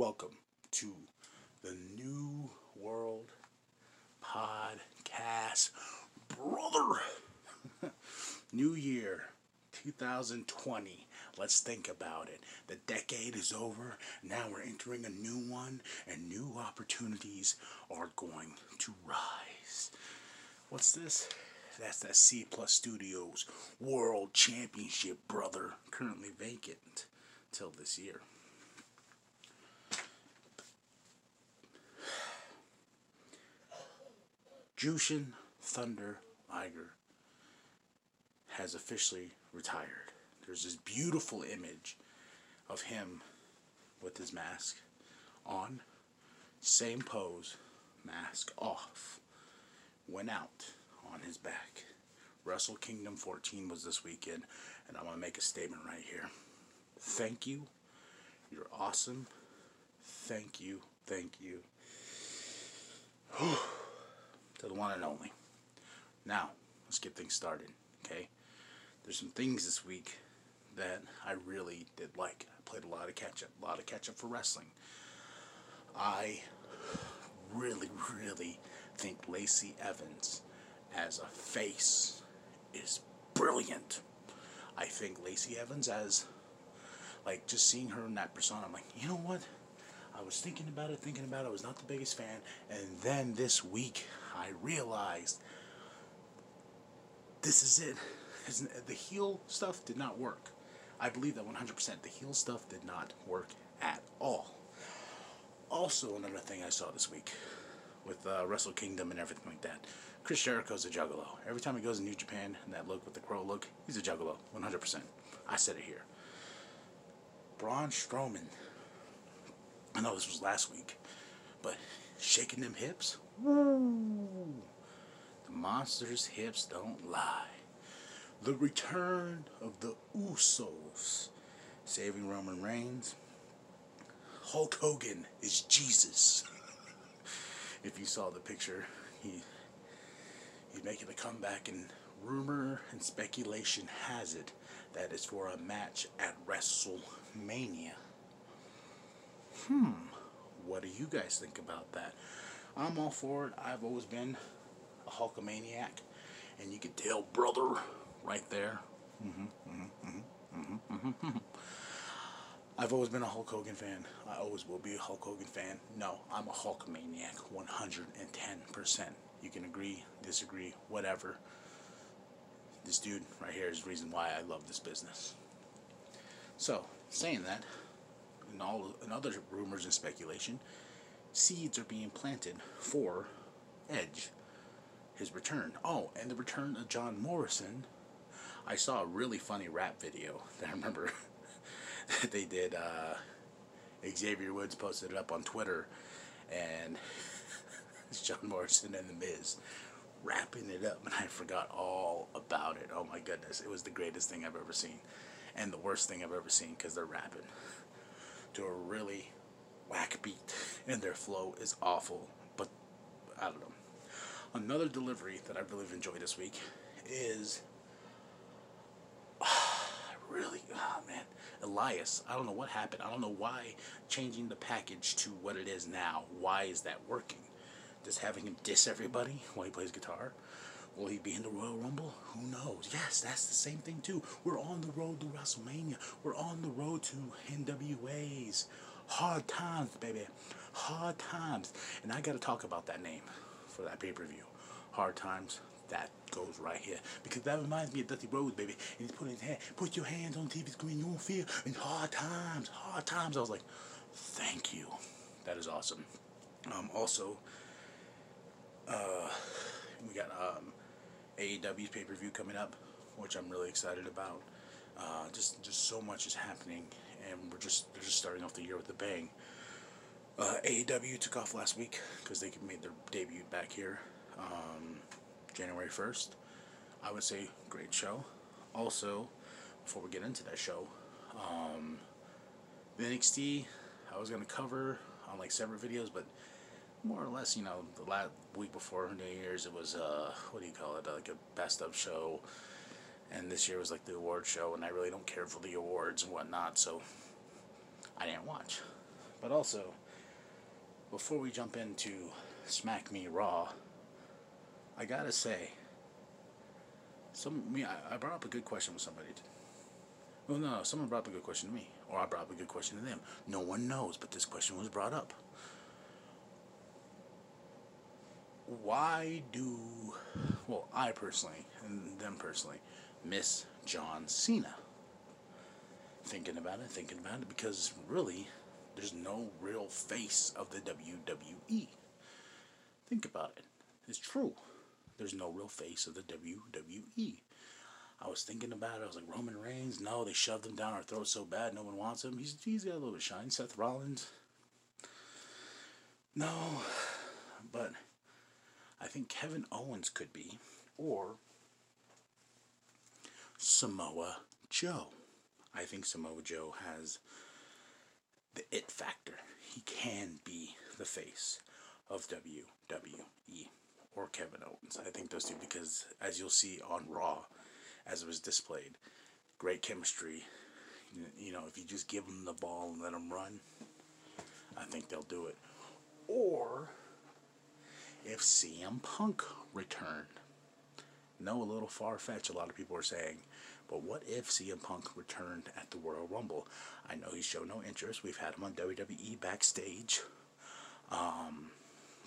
Welcome to the New World Podcast, brother. New Year 2020. Let's think about it. The decade is over. Now we're entering a new one, and new opportunities are going to rise. What's this? That's that C Plus Studios World Championship, brother. Currently vacant till this year. Jushin Thunder Liger has officially retired. There's this beautiful image of him with his mask on, same pose, mask off. Went out on his back. Wrestle Kingdom 14 was this weekend, and I'm going to make a statement right here. Thank you. You're awesome. Thank you. Thank you. to the one and only. Now, let's get things started, okay? There's some things this week that I really did like. I played a lot of catch up, a lot of catch up for wrestling. I really, really think Lacey Evans as a face is brilliant. I think Lacey Evans as like just seeing her in that persona, I'm like, you know what? I was thinking about it, thinking about it. I was not the biggest fan, and then this week I realized this is it. The heel stuff did not work. I believe that 100%. The heel stuff did not work at all. Also, another thing I saw this week with uh, Wrestle Kingdom and everything like that. Chris Jericho's a juggalo. Every time he goes to New Japan and that look with the crow look, he's a juggalo, 100%. I said it here. Braun Strowman. I know this was last week, but shaking them hips, woo! The monster's hips don't lie. The return of the Usos, saving Roman Reigns. Hulk Hogan is Jesus. if you saw the picture, he he's making a comeback, and rumor and speculation has it that it's for a match at WrestleMania. Hmm, what do you guys think about that? I'm all for it. I've always been a Hulkamaniac, and you can tell, brother, right there. Mm-hmm, mm-hmm, mm-hmm, mm-hmm, I've always been a Hulk Hogan fan. I always will be a Hulk Hogan fan. No, I'm a Hulkamaniac, 110%. You can agree, disagree, whatever. This dude right here is the reason why I love this business. So, saying that, and all and other rumors and speculation, seeds are being planted for Edge, his return. Oh, and the return of John Morrison. I saw a really funny rap video that I remember that they did. Uh, Xavier Woods posted it up on Twitter, and it's John Morrison and The Miz wrapping it up, and I forgot all about it. Oh my goodness, it was the greatest thing I've ever seen, and the worst thing I've ever seen because they're rapping to a really whack beat, and their flow is awful. But I don't know. Another delivery that I really enjoyed this week is really, oh man, Elias. I don't know what happened. I don't know why changing the package to what it is now. Why is that working? Just having him diss everybody while he plays guitar. Will he be in the Royal Rumble? Who knows? Yes, that's the same thing too. We're on the road to WrestleMania. We're on the road to NWA's. Hard times, baby. Hard times. And I got to talk about that name for that pay per view. Hard times. That goes right here. Because that reminds me of Dusty Rhodes, baby. And he's putting his hand, put your hands on TV screen, you won't feel in hard times, hard times. I was like, thank you. That is awesome. Um, also, uh, we got um, AEW's pay per view coming up, which I'm really excited about. Uh, just just so much is happening, and we're just they're just starting off the year with a bang. Uh, AEW took off last week because they made their debut back here, um, January first. I would say great show. Also, before we get into that show, um, the NXT I was gonna cover on like separate videos, but more or less, you know, the last week before New Year's, it was uh, what do you call it, like a best of show, and this year was like the award show, and I really don't care for the awards and whatnot, so I didn't watch. But also, before we jump into Smack Me Raw, I gotta say, some me I, I brought up a good question with somebody. Well, no, someone brought up a good question to me, or I brought up a good question to them. No one knows, but this question was brought up. Why do, well, I personally, and them personally, miss John Cena? Thinking about it, thinking about it, because really, there's no real face of the WWE. Think about it. It's true. There's no real face of the WWE. I was thinking about it. I was like, Roman Reigns, no, they shoved him down our throat so bad, no one wants him. He's, he's got a little bit of shine. Seth Rollins, no. But I think Kevin Owens could be. Or Samoa Joe. I think Samoa Joe has the it factor. He can be the face of WWE or Kevin Owens. I think those two because as you'll see on Raw, as it was displayed, great chemistry. You know, if you just give them the ball and let them run, I think they'll do it. Or if CM Punk returned. No, a little far fetched, a lot of people are saying. But what if CM Punk returned at the Royal Rumble? I know he showed no interest. We've had him on WWE backstage. Um,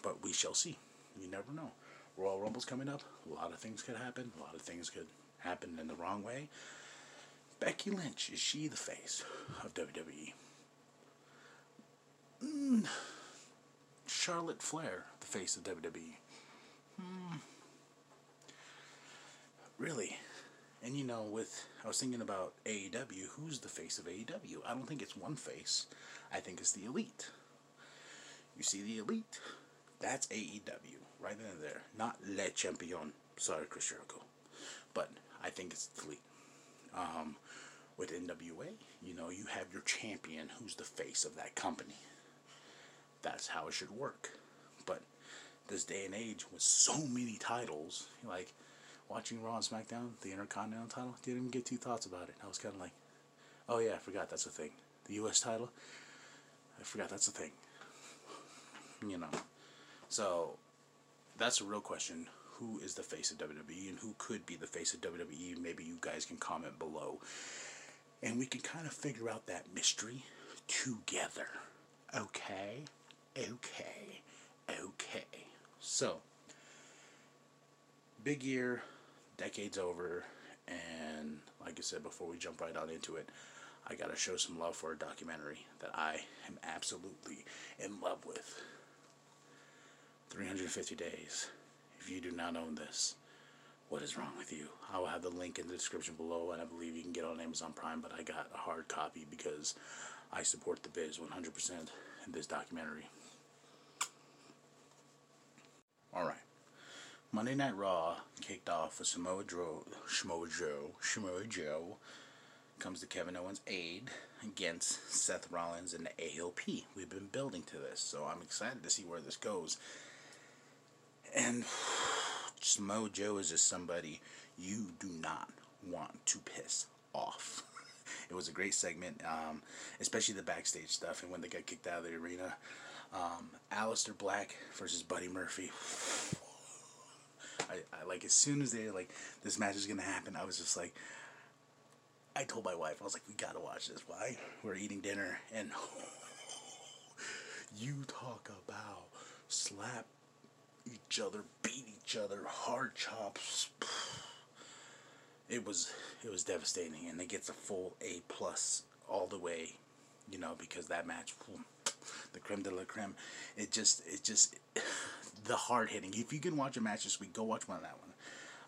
but we shall see. You never know. Royal Rumble's coming up. A lot of things could happen. A lot of things could happen in the wrong way. Becky Lynch, is she the face of WWE? Mm. Charlotte Flair, face of WWE. Hmm. Really? And you know, with I was thinking about AEW, who's the face of AEW? I don't think it's one face. I think it's the Elite. You see the Elite? That's AEW, right in there. Not Le Champion. Sorry, Chris Jericho. But I think it's the Elite. Um, with NWA, you know, you have your champion who's the face of that company. That's how it should work. This day and age, with so many titles, like watching Raw and SmackDown, the Intercontinental title, didn't even get two thoughts about it. I was kind of like, oh yeah, I forgot that's a thing. The U.S. title, I forgot that's a thing. You know, so that's a real question. Who is the face of WWE and who could be the face of WWE? Maybe you guys can comment below. And we can kind of figure out that mystery together. Okay? Okay. Okay. So, big year, decade's over, and like I said before we jump right on into it, I gotta show some love for a documentary that I am absolutely in love with. 350 Days. If you do not own this, what is wrong with you? I will have the link in the description below, and I believe you can get it on Amazon Prime, but I got a hard copy because I support the biz 100% in this documentary. Alright. Monday Night Raw kicked off with Samoa Joe, Samoa Joe, Samoa Joe comes to Kevin Owens' aid against Seth Rollins and the AOP. We've been building to this, so I'm excited to see where this goes. And Samoa Joe is just somebody you do not want to piss off. it was a great segment, um, especially the backstage stuff and when they got kicked out of the arena. Um, Aleister Black versus Buddy Murphy. I, I like as soon as they like this match is gonna happen, I was just like, I told my wife, I was like, we gotta watch this. Why? We're eating dinner, and you talk about slap each other, beat each other, hard chops. It was it was devastating, and it gets a full A plus all the way, you know, because that match, the creme de la creme, it just it just the hard hitting. If you can watch a match this week, go watch one of that one.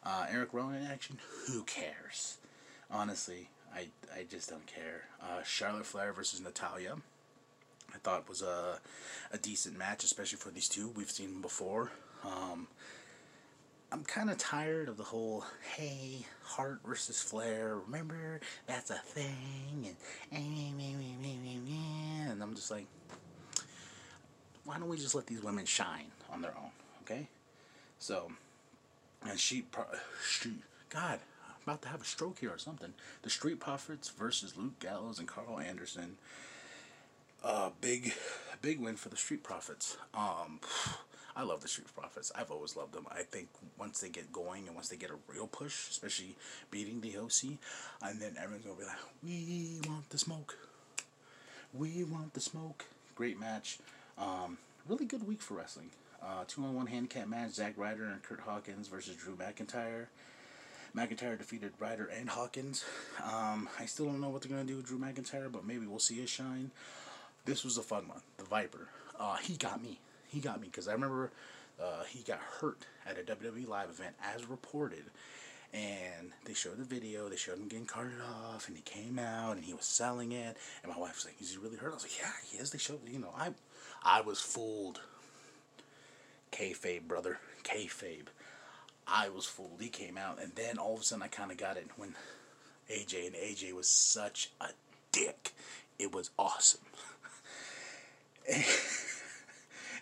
Uh, Erick Rowan in action, who cares? Honestly, I I just don't care. Uh, Charlotte Flair versus Natalya. I thought was a, a decent match, especially for these two. We've seen them before. Um, I'm kind of tired of the whole, hey, Hart versus Flair, remember, that's a thing, and, and I'm just like, why don't we just let these women shine on their own, okay? So, and she, she God, I'm about to have a stroke here or something. The Street Profits versus Luke Gallows and Carl Anderson. Uh, big, big win for the Street Profits. Um, I love the Street Profits. I've always loved them. I think once they get going and once they get a real push, especially beating the OC, and then everyone's gonna be like, "We want the smoke. We want the smoke." Great match. Um, really good week for wrestling. Uh, two on one handicap match: Zack Ryder and Curt Hawkins versus Drew McIntyre. McIntyre defeated Ryder and Hawkins. Um, I still don't know what they're gonna do with Drew McIntyre, but maybe we'll see a shine. This was a fun one. The Viper. Uh, he got me. He got me because I remember uh, he got hurt at a WWE live event as reported. And they showed the video, they showed him getting carted off, and he came out and he was selling it. And my wife was like, Is he really hurt? I was like, Yeah, he is. They showed, you know, I I was fooled. Kayfabe, brother. Kayfabe. I was fooled. He came out, and then all of a sudden I kind of got it when AJ, and AJ was such a dick. It was awesome.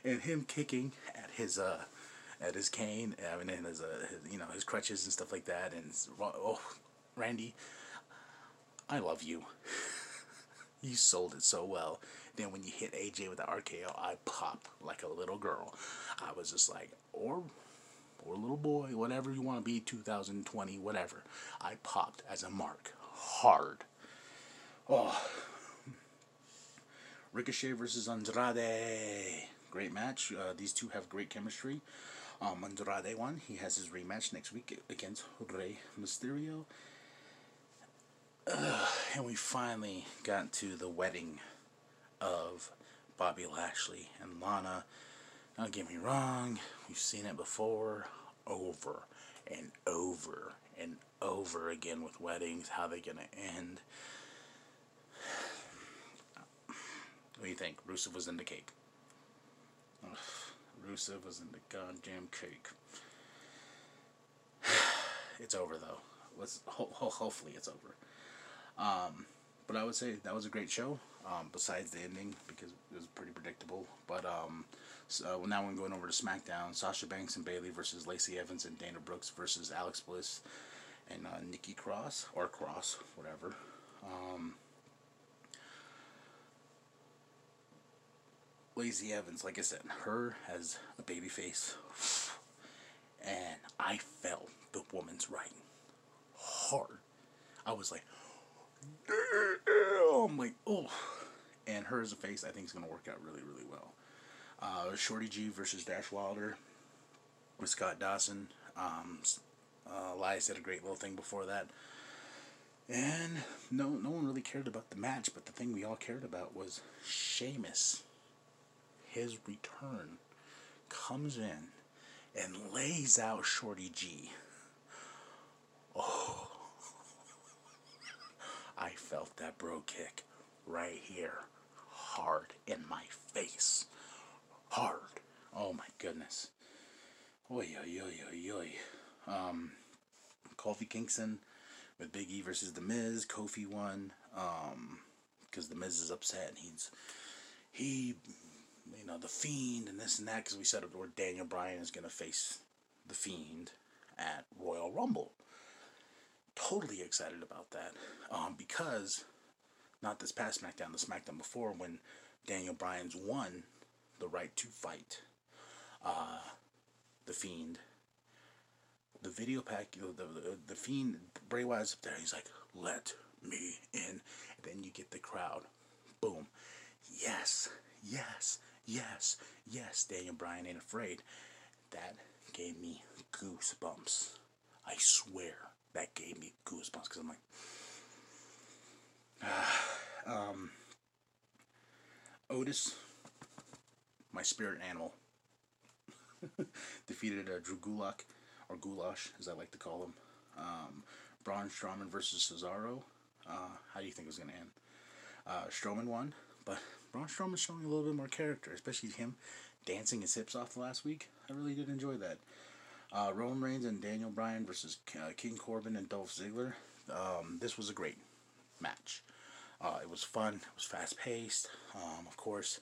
and him kicking at his uh at his cane, I mean, and his, uh, his, you know his crutches and stuff like that, and oh, Randy, I love you. you sold it so well. Then when you hit AJ with the RKO, I pop like a little girl. I was just like, or or little boy, whatever you want to be, 2020, whatever. I popped as a mark hard. Oh. Ricochet versus Andrade. Great match. Uh, these two have great chemistry. Um, Andrade won. He has his rematch next week against Rey Mysterio. Uh, and we finally got to the wedding of Bobby Lashley and Lana. Don't get me wrong, we've seen it before, over and over and over again with weddings, how they're gonna end. What do you think? Rusev was in the cake. Ugh. Rusev was in the goddamn cake. it's over though. Let's ho- ho- hopefully it's over. Um, but I would say that was a great show. Um, besides the ending because it was pretty predictable. But um, so now we're going over to SmackDown. Sasha Banks and Bayley versus Lacey Evans and Dana Brooks versus Alex Bliss and uh, Nikki Cross or Cross, whatever. Um, Lacey Evans, like I said, her as a baby face, and I felt the woman's writing hard. I was like, damn, like oh, and her as a face, I think is gonna work out really, really well. Uh, Shorty G versus Dash Wilder with Scott Dawson. Um, uh, Elias did a great little thing before that. And no, no one really cared about the match, but the thing we all cared about was Sheamus his return, comes in and lays out Shorty G. Oh, I felt that bro kick right here, hard in my face. Hard. Oh my goodness. Oi, oi, oi, oi, oi. Um, Kofi Kingston with Big E versus The Miz. Kofi won um, because The Miz is upset and he's he you know, the Fiend and this and that, because we said where Daniel Bryan is going to face the Fiend at Royal Rumble. Totally excited about that, um, because not this past SmackDown, the SmackDown before when Daniel Bryan's won the right to fight uh, the Fiend. The video pack, the, the, the Fiend, Bray Wyatt's up there. He's like, "Let me in," and then you get the crowd. Boom. Yes, yes, yes, yes, Daniel Bryan ain't afraid. That gave me goosebumps. I swear that gave me goosebumps because I'm like, um, Otis, my spirit animal, defeated uh, Drew Gulak, or Goulash, as I like to call him. Um, Braun Strowman versus Cesaro. Uh, how do you think it was going to end? Uh, Strowman won, but Braun Strowman's showing a little bit more character, especially him dancing his hips off last week. I really did enjoy that. Uh, Roman Reigns and Daniel Bryan versus uh, King Corbin and Dolph Ziggler. Um, this was a great match. Uh, it was fun. It was fast paced. Um, of course,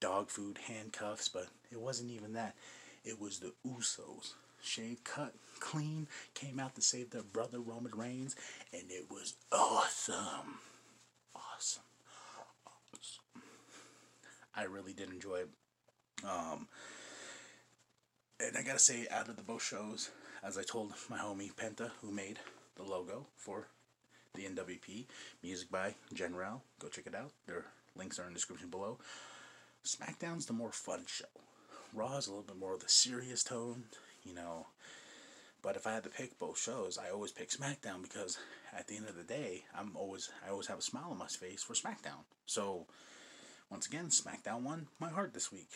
dog food, handcuffs, but it wasn't even that. It was the Usos. Shaved, cut, clean, came out to save their brother Roman Reigns, and it was awesome. Awesome. I really did enjoy it. Um, and I gotta say, out of the both shows, as I told my homie Penta, who made the logo for the NWP, music by GeNreal, go check it out. Their links are in the description below. SmackDown's the more fun show. Raw is a little bit more of the serious tone, you know. But if I had to pick both shows, I always pick SmackDown because at the end of the day, I'm always I always have a smile on my face for SmackDown. So once again, SmackDown won my heart this week.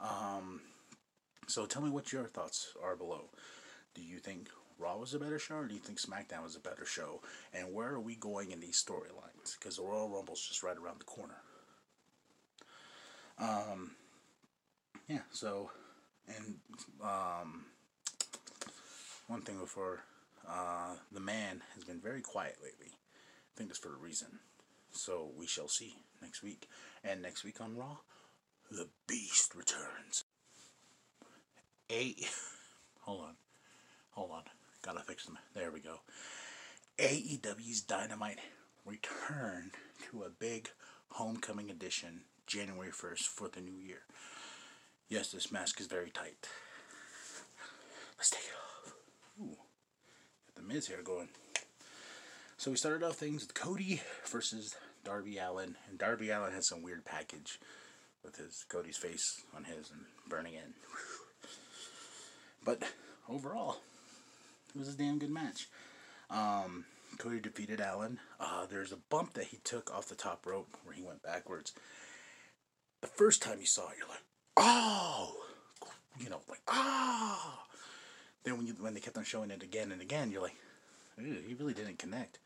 Um, so tell me what your thoughts are below. Do you think Raw was a better show, or do you think SmackDown was a better show? And where are we going in these storylines? Because the Royal Rumble's just right around the corner. Um, yeah. So, and um, one thing before, uh, the man has been very quiet lately. I think that's for a reason. So we shall see next week. And next week on Raw, the Beast returns. A. Hold on. Hold on. Gotta fix them. There we go. AEW's Dynamite returned to a big homecoming edition January 1st for the new year. Yes, this mask is very tight. Let's take it off. Ooh. Got the Miz here going. So we started off things with Cody versus Darby Allin. And Darby Allin had some weird package with his Cody's face on his and burning in. But overall, it was a damn good match. Um, Cody defeated Allin. Uh, there's a bump that he took off the top rope where he went backwards. The first time you saw it, you're like, oh, you know, like ah. Then when you when they kept on showing it again and again, you're like, he really didn't connect.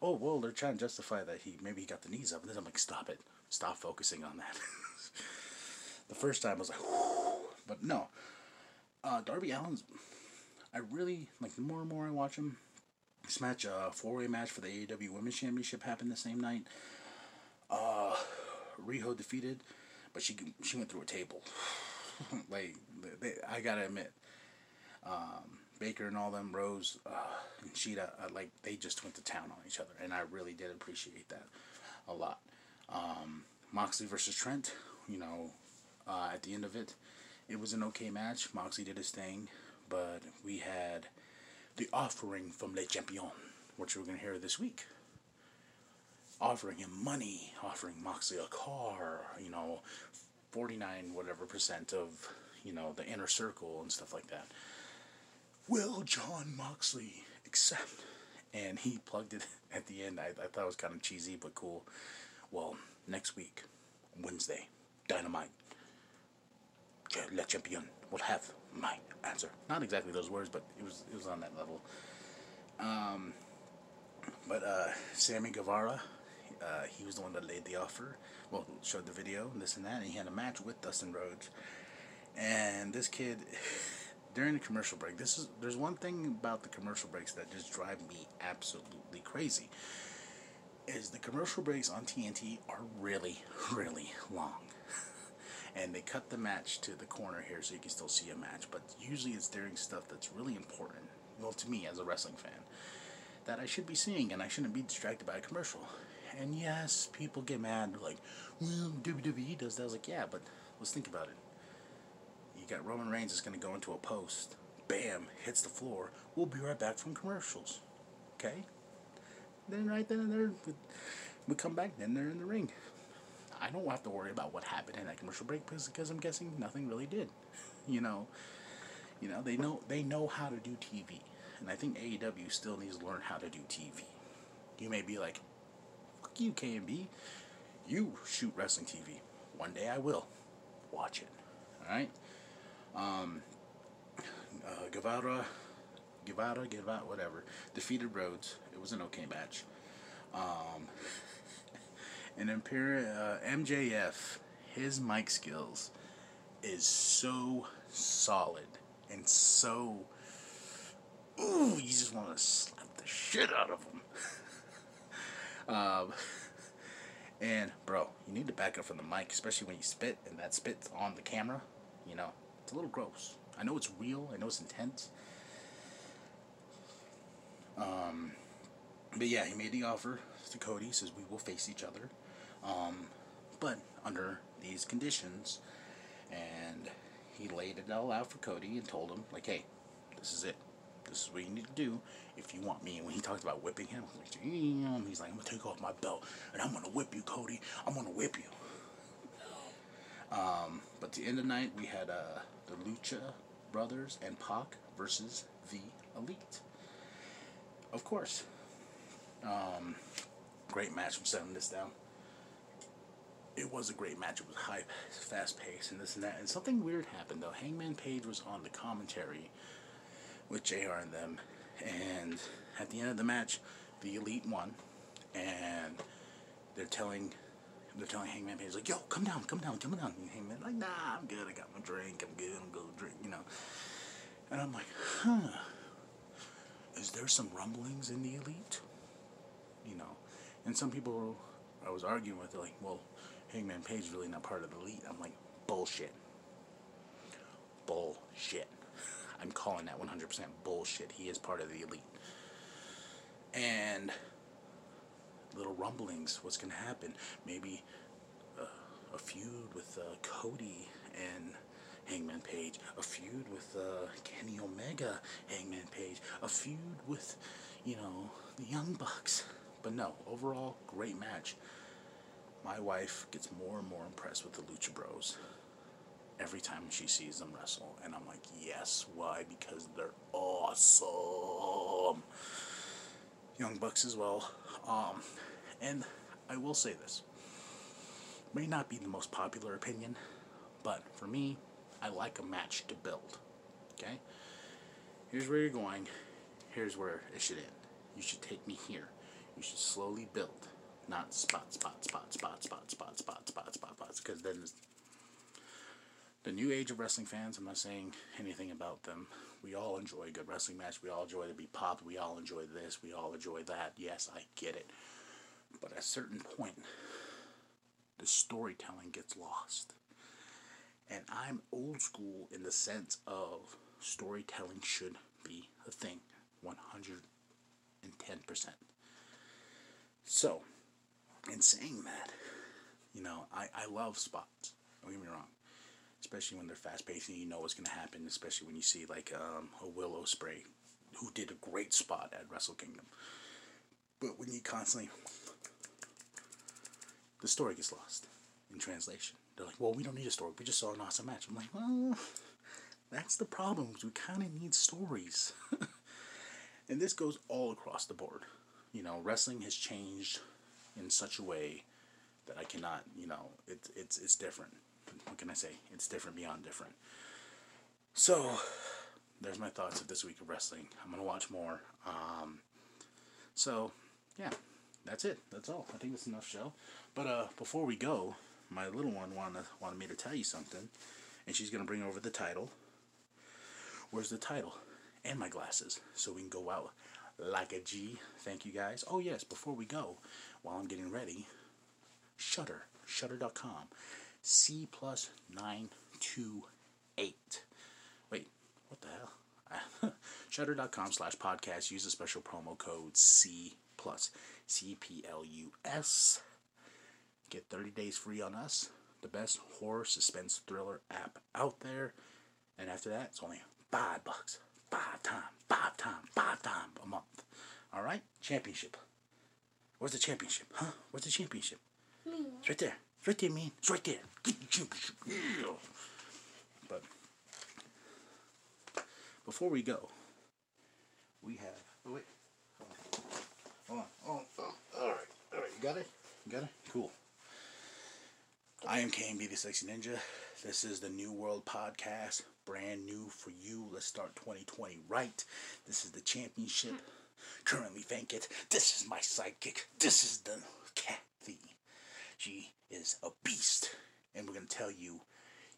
Oh well, they're trying to justify that he maybe he got the knees up, and then I'm like, stop it, stop focusing on that. the first time I was like, Whew. but no, uh, Darby Allin's. I really like the more and more I watch them. This match, a uh, four way match for the AEW Women's Championship, happened the same night. Uh, Riho defeated, but she she went through a table. like they, I gotta admit, um, Baker and all them Rose uh, and Shida, uh, like they just went to town on each other, and I really did appreciate that a lot. Um, Moxley versus Trent, you know, uh, at the end of it, it was an okay match. Moxley did his thing, but we had the offering from Le Champion, which we're gonna hear this week. Offering him money, offering Moxley a car, you know, 49 whatever percent of, you know, the inner circle and stuff like that. Will Jon Moxley accept? And he plugged it at the end. I, I thought it was kind of cheesy, but cool. Well, next week, Wednesday, Dynamite, Le Champion will have my answer. Not exactly those words, but it was it was on that level. Um, but uh, Sammy Guevara, uh, he was the one that laid the offer. Well, showed the video, this and that, and he had a match with Dustin Rhodes. And this kid, during the commercial break, this is there's one thing about the commercial breaks that just drive me absolutely crazy. Is the commercial breaks on TNT are really, really long. and they cut the match to the corner here so you can still see a match, but usually it's during stuff that's really important, well, to me as a wrestling fan, that I should be seeing and I shouldn't be distracted by a commercial. And yes, people get mad, like, well, WWE does that. I was like, yeah, but let's think about it. You got Roman Reigns is going to go into a post, bam, hits the floor. We'll be right back from commercials. Okay? Then right then and there, we come back, then they're in the ring. I don't have to worry about what happened in that commercial break because, I'm guessing nothing really did. You know, you know they know they know how to do TV, and I think AEW still needs to learn how to do TV. You may be like, "Fuck you, KMB, you shoot wrestling TV." One day I will. Watch it. All right. Um, uh, Guevara, Guevara, Guevara, whatever, defeated Rhodes. It was an okay match. Um, and Imperial uh, MJF, his mic skills is so solid and so. Ooh, you just want to slap the shit out of him. um, and bro, you need to back up from the mic, especially when you spit and that spit's on the camera. You know, it's a little gross. I know it's real. I know it's intense. Um, but yeah, he made the offer to Cody. Says we will face each other, um, but under these conditions, and he laid it all out for Cody and told him like, hey, this is it. This is what you need to do if you want me. And when he talked about whipping him, he's like, I'm gonna take off my belt and I'm gonna whip you, Cody. I'm gonna whip you. Um, but the end of the night, we had uh, the Lucha Brothers and Pac versus the Elite. Of course. Um, great match from setting this down. It was a great match. It was high, fast paced, and this and that. And something weird happened though. Hangman Page was on the commentary with JR and them, and at the end of the match, the Elite won, and they're telling they're telling Hangman Page like, "Yo, come down, come down, come down." And Hangman like, "Nah, I'm good. I got my drink. I'm good. I'm going to drink." You know. And I'm like, "Huh? Is there some rumblings in the elite?" You know. And some people I was arguing with, like, "Well, Hangman Page is really not part of the elite." I'm like, "Bullshit. Bullshit." I'm calling that 100% bullshit. He is part of the elite. And little rumblings. What's going to happen? Maybe uh, a feud with uh, Cody and Hangman Page, a feud with uh, Kenny Omega, Hangman Page, a feud with, you know, the Young Bucks. But no, overall, great match. My wife gets more and more impressed with the Lucha Bros every time she sees them wrestle. And I'm like, yes, why? Because they're awesome. Young Bucks as well. Um, and I will say this may not be the most popular opinion, but for me, I like a match to build. Okay? Here's where you're going. Here's where it should end. You should take me here. You should slowly build, not spot, spot, spot, spot, spot, spot, spot, spot, spot, spots, because then the new age of wrestling fans, I'm not saying anything about them. We all enjoy a good wrestling match. We all enjoy to be popped. We all enjoy this. We all enjoy that. Yes, I get it. But at a certain point, the storytelling gets lost. And I'm old school in the sense of storytelling should be a thing 110%. So, in saying that, you know, I, I love spots. Don't get me wrong especially when they're fast paced and you know what's going to happen, especially when you see like um, a Will Ospreay who did a great spot at Wrestle Kingdom. But when you constantly, the story gets lost in translation. They're like, well, we don't need a story. We just saw an awesome match. I'm like, well, that's the problem. We kind of need stories. and this goes all across the board. You know, wrestling has changed in such a way that I cannot, you know, it's it's it's different what can I say? It's different beyond different. So, there's my thoughts of this week of wrestling. I'm gonna watch more. Um, so, yeah, that's it. That's all. I think that's enough show. But uh, before we go, my little one wanted wanted me to tell you something, and she's gonna bring over the title. Where's the title? And my glasses, so we can go out like a G. Thank you guys. Oh yes, before we go, while I'm getting ready, Shudder, Shudder.com. C plus 928. Wait, what the hell? Shudder.com slash podcast. Use the special promo code C plus. C P L U S. Get 30 days free on us. The best horror suspense thriller app out there. And after that, it's only five bucks. Five time, five time, five time a month. All right? Championship. Where's the championship? Huh? Where's the championship? Me. It's right there. It's right there, man. It's right there. Yeah. But before we go, we have. Oh wait. Hold on. Hold on. Oh, all right. All right. You got it. You got it. Cool. I am KMB the Sexy Ninja. This is the New World Podcast, brand new for you. Let's start 2020 right. This is the championship. Hmm. Currently vacant. This is my sidekick. This is the Kathy. She is a beast. And we're going to tell you,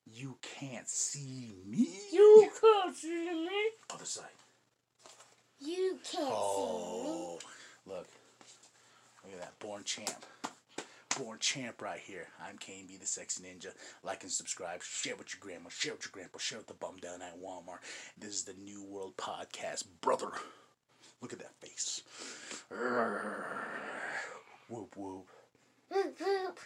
you can't see me. You can't see me. Other side. You can't oh, see me. Oh, look. Look at that. Born champ. Born champ right here. I'm KMB the Sexy Ninja. Like and subscribe. Share with your grandma. Share with your grandpa. Share with the bum down at Walmart. This is the New World Podcast. Brother. Look at that face. Whoop whoop. Whoop whoop.